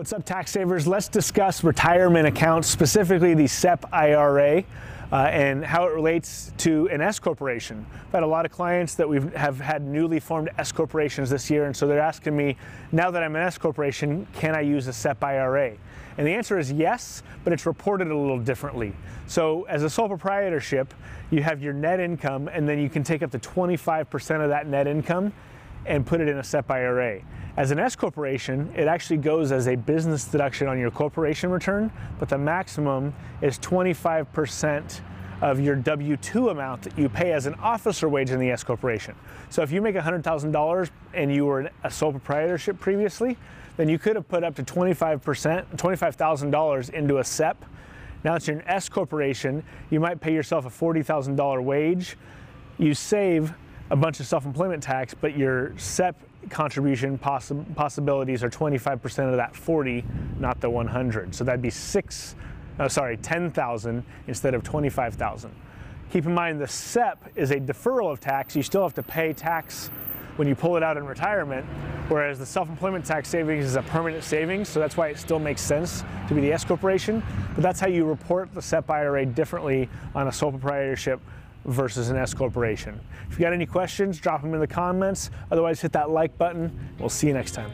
What's up, tax savers? Let's discuss retirement accounts, specifically the SEP IRA. Uh, and how it relates to an S corporation. I've had a lot of clients that we have had newly formed S corporations this year, and so they're asking me, now that I'm an S corporation, can I use a SEP IRA? And the answer is yes, but it's reported a little differently. So, as a sole proprietorship, you have your net income, and then you can take up to 25% of that net income and put it in a SEP IRA. As an S corporation, it actually goes as a business deduction on your corporation return, but the maximum is 25% of your W 2 amount that you pay as an officer wage in the S corporation. So if you make $100,000 and you were a sole proprietorship previously, then you could have put up to 25%, $25,000 into a SEP. Now that you're an S corporation, you might pay yourself a $40,000 wage. You save a bunch of self-employment tax, but your SEP contribution possi possibilities are 25% of that 40, not the 100. So that'd be six, oh, sorry, 10,000 instead of 25,000. Keep in mind the SEP is a deferral of tax. You still have to pay tax when you pull it out in retirement, whereas the self-employment tax savings is a permanent savings, so that's why it still makes sense to be the S corporation. But that's how you report the SEP IRA differently on a sole proprietorship versus an S corporation. If you got any questions, drop them in the comments. Otherwise, hit that like button. We'll see you next time.